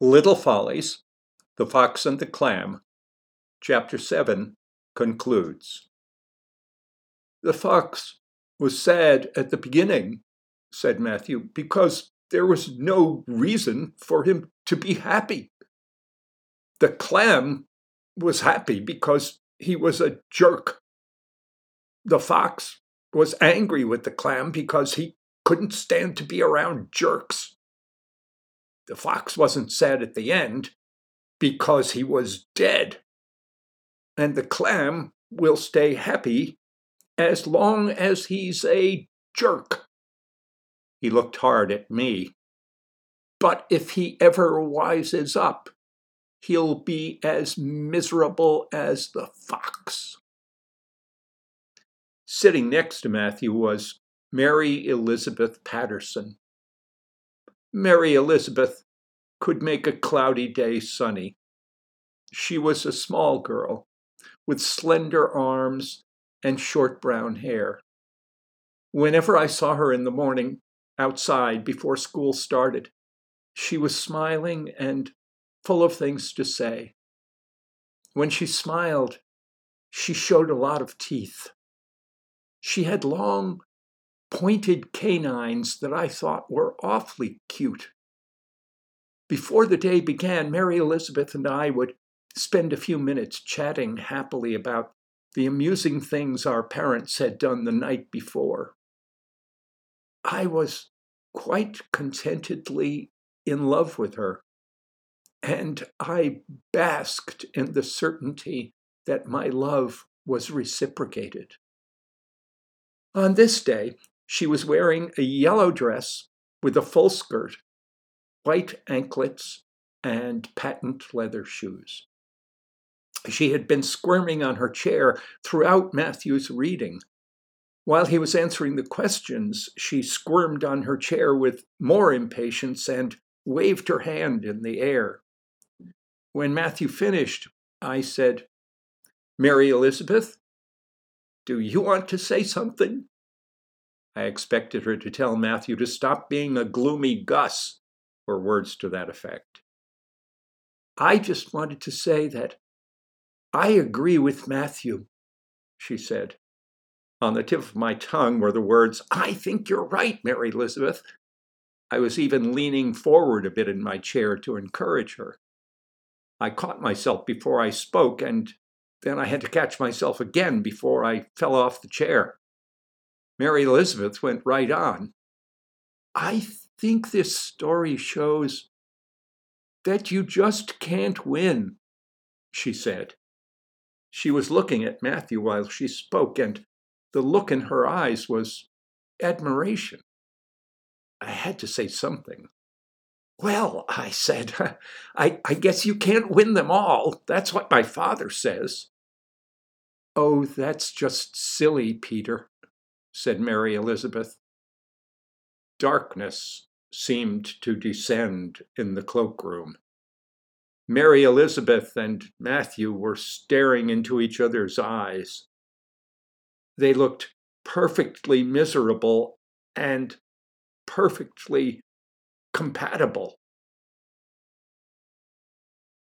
Little Follies, The Fox and the Clam, Chapter 7 concludes. The fox was sad at the beginning, said Matthew, because there was no reason for him to be happy. The clam was happy because he was a jerk. The fox was angry with the clam because he couldn't stand to be around jerks. The fox wasn't sad at the end because he was dead. And the clam will stay happy as long as he's a jerk. He looked hard at me. But if he ever wises up, he'll be as miserable as the fox. Sitting next to Matthew was Mary Elizabeth Patterson. Mary Elizabeth could make a cloudy day sunny. She was a small girl with slender arms and short brown hair. Whenever I saw her in the morning outside before school started, she was smiling and full of things to say. When she smiled, she showed a lot of teeth. She had long, pointed canines that I thought were awfully cute. Before the day began, Mary Elizabeth and I would spend a few minutes chatting happily about the amusing things our parents had done the night before. I was quite contentedly in love with her, and I basked in the certainty that my love was reciprocated. On this day, she was wearing a yellow dress with a full skirt, white anklets, and patent leather shoes. She had been squirming on her chair throughout Matthew's reading. While he was answering the questions, she squirmed on her chair with more impatience and waved her hand in the air. When Matthew finished, I said, Mary Elizabeth, do you want to say something? I expected her to tell Matthew to stop being a gloomy Gus, or words to that effect. I just wanted to say that I agree with Matthew, she said. On the tip of my tongue were the words, I think you're right, Mary Elizabeth. I was even leaning forward a bit in my chair to encourage her. I caught myself before I spoke, and then I had to catch myself again before I fell off the chair. Mary Elizabeth went right on. I think this story shows that you just can't win, she said. She was looking at Matthew while she spoke, and the look in her eyes was admiration. I had to say something. Well, I said, I, I guess you can't win them all. That's what my father says. Oh, that's just silly, Peter, said Mary Elizabeth. Darkness seemed to descend in the cloakroom. Mary Elizabeth and Matthew were staring into each other's eyes. They looked perfectly miserable and perfectly compatible.